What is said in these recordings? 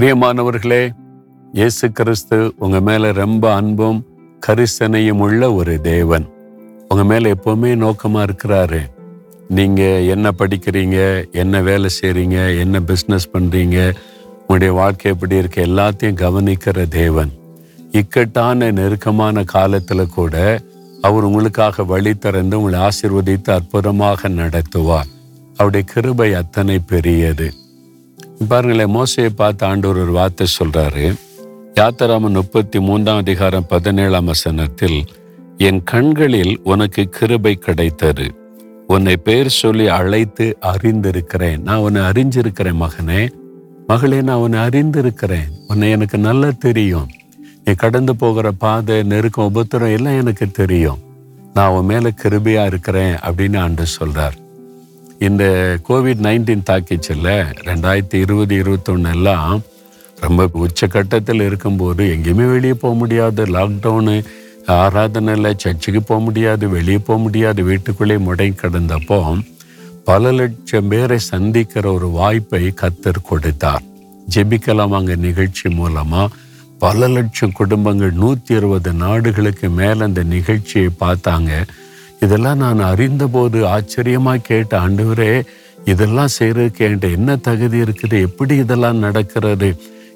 பிரியமானவர்களே இயேசு கிறிஸ்து உங்க மேல ரொம்ப அன்பும் கரிசனையும் உள்ள ஒரு தேவன். உங்க மேல எப்பவுமே நோக்கமா இருக்கிறாரு. நீங்க என்ன படிக்கிறீங்க என்ன வேலை செய்றீங்க என்ன பிஸ்னஸ் பண்றீங்க உங்களுடைய வாழ்க்கை எப்படி இருக்கு எல்லாத்தையும் கவனிக்கிற தேவன். இக்கட்டான நெருக்கமான காலத்துல கூட அவர் உங்களுக்காக வழி திறந்து உங்களை ஆசிர்வதித்து அற்புதமாக நடத்துவார். அவருடைய கிருபை அத்தனை பெரியது. பாருங்களேன் மோசையை பார்த்து ஆண்டவர் ஒரு வார்த்தை சொல்றாரு. யாத்திராம முப்பத்தி மூன்றாம் அதிகாரம் பதினேழாம் வசனத்தில் என் கண்களில் உனக்கு கிருபை கிடைத்தது. உன்னை பேர் சொல்லி அழைத்து அறிந்திருக்கிறேன். நான் உன்னை அறிஞ்சிருக்கிறேன் மகனே. மகளே நான் உன்னை அறிந்திருக்கிறேன். உன்னை எனக்கு நல்லா தெரியும். நீ கடந்து போகிற பாதை நெருக்கம் உபத்திரம் எல்லாம் எனக்கு தெரியும். நான் உன் மேல கிருபையா இருக்கிறேன் அப்படின்னு ஆண்டு சொல்றார். இந்த கோவிட் நைன்டீன் தாக்கிச்சுல ரெண்டாயிரத்தி இருபது இருபத்தொன்னு எல்லாம் ரொம்ப உச்சக்கட்டத்தில் இருக்கும்போது எங்கேயுமே வெளியே போக முடியாது. லாக்டவுனு ஆராதனையில் சர்ச்சுக்கு போக முடியாது வெளியே போக முடியாது வீட்டுக்குள்ளே முடங்கி கிடந்தப்போ பல லட்சம் பேரை சந்திக்கிற ஒரு வாய்ப்பை கத்தர் கொடுத்தார். ஜெபிக்கலாம் அங்கே நிகழ்ச்சி மூலமாக பல லட்சம் குடும்பங்கள் நூற்றி இருபது நாடுகளுக்கு மேலே அந்த நிகழ்ச்சியை பார்த்தாங்க. இதெல்லாம் நான் அறிந்தபோது ஆச்சரியமாக கேட்ட ஆண்டவரே இதெல்லாம் செய்கிறதுக்கு என்கிட்ட என்ன தகுதி இருக்குது? எப்படி இதெல்லாம் நடக்கிறது?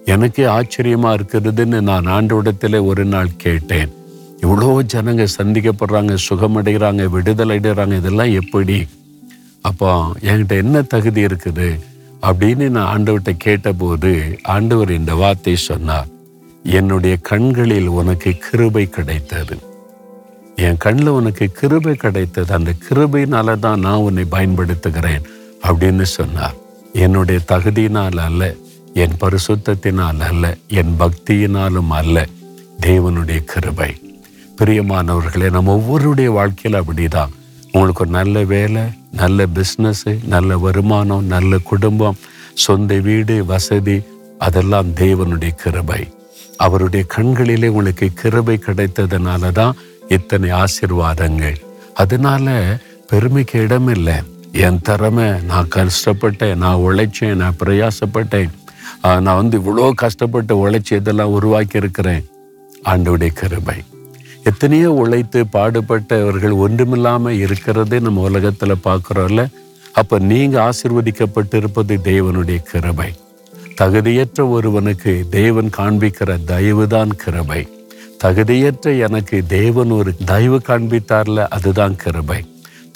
எனக்கே ஆச்சரியமாக இருக்கிறதுன்னு நான் ஆண்டவிடத்தில் ஒரு நாள் கேட்டேன். இவ்வளோ ஜனங்க சந்திக்கப்படுறாங்க சுகமடைகிறாங்க விடுதலை அடைகிறாங்க இதெல்லாம் எப்படி? அப்போ என்கிட்ட என்ன தகுதி இருக்குது? அப்படின்னு நான் ஆண்டவர்கிட்ட கேட்டபோது ஆண்டவர் இந்த வார்த்தை சொன்னார். என்னுடைய கண்களில் உனக்கு கிருபை கிடைத்தது. என் கண்ணில் உனக்கு கிருபை கிடைத்தது. அந்த கிருபையினால தான் நான் உன்னை பயன்படுத்துகிறேன் அப்படின்னு சொன்னார். என்னுடைய தகுதியினால் அல்ல என் பரிசுத்தத்தினால் அல்ல என் பக்தியினாலும் அல்ல தேவனுடைய கிருபை. பிரியமானவர்களே நம்ம ஒவ்வொருடைய வாழ்க்கையில் அப்படிதான். உங்களுக்கு ஒரு நல்ல வேலை நல்ல பிஸ்னஸ்ஸு நல்ல வருமானம் நல்ல குடும்பம் சொந்த வீடு வசதி அதெல்லாம் தேவனுடைய கிருபை. அவருடைய கண்களிலே உங்களுக்கு கிருபை கிடைத்ததுனால தான் இத்தனை ஆசிர்வாதங்கள். அதனால பெருமைக்கு இடமில்லை. என் திறமை நான் கஷ்டப்பட்டேன் நான் உழைச்சேன் நான் பிரயாசப்பட்டேன். நான் வந்து இவ்வளோ கஷ்டப்பட்டு உழைச்சி இதெல்லாம் உருவாக்கி இருக்கிறேன் ஆண்டவுடைய கிருபை. எத்தனையோ உழைத்து பாடுபட்டவர்கள் ஒன்றுமில்லாமல் இருக்கிறதே நம்ம உலகத்தில் பார்க்குறோம்ல. அப்போ நீங்கள் ஆசிர்வதிக்கப்பட்டிருப்பது தேவனுடைய கிருபை. தகுதியற்ற ஒருவனுக்கு தேவன் காண்பிக்கிற தயவுதான் கிருபை. தகுதியற்ற எனக்கு தேவன் ஒரு தயவு காண்பித்தார்ல அதுதான் கிருபை.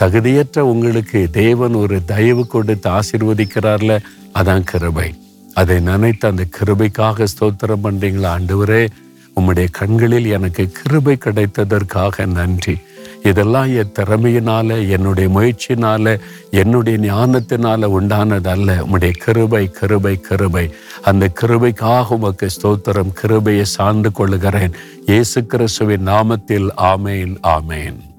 தகுதியற்ற உங்களுக்கு தேவன் ஒரு தயவு கொடுத்து ஆசீர்வதிக்கிறார்ல அதான் கிருபை. அதை நினைத்து அந்த கிருபைக்காக ஸ்தோத்திரம் பண்றீங்களா ஆண்டவரே? உம்முடைய கண்களில் எனக்கு கிருபை கிடைத்ததற்காக நன்றி. இதெல்லாம் என் திறமையினால என்னுடைய முயற்சினால என்னுடைய ஞானத்தினால உண்டானதல்ல. உம்முடைய கிருபை கிருபை கிருபை. அந்த கிருபைக்காக உமக்கு ஸ்தோத்திரம் கிருபையை சார்ந்து கொள்ளுகிறேன். இயேசு கிறிஸ்துவின் நாமத்தில் ஆமேன் ஆமேன்.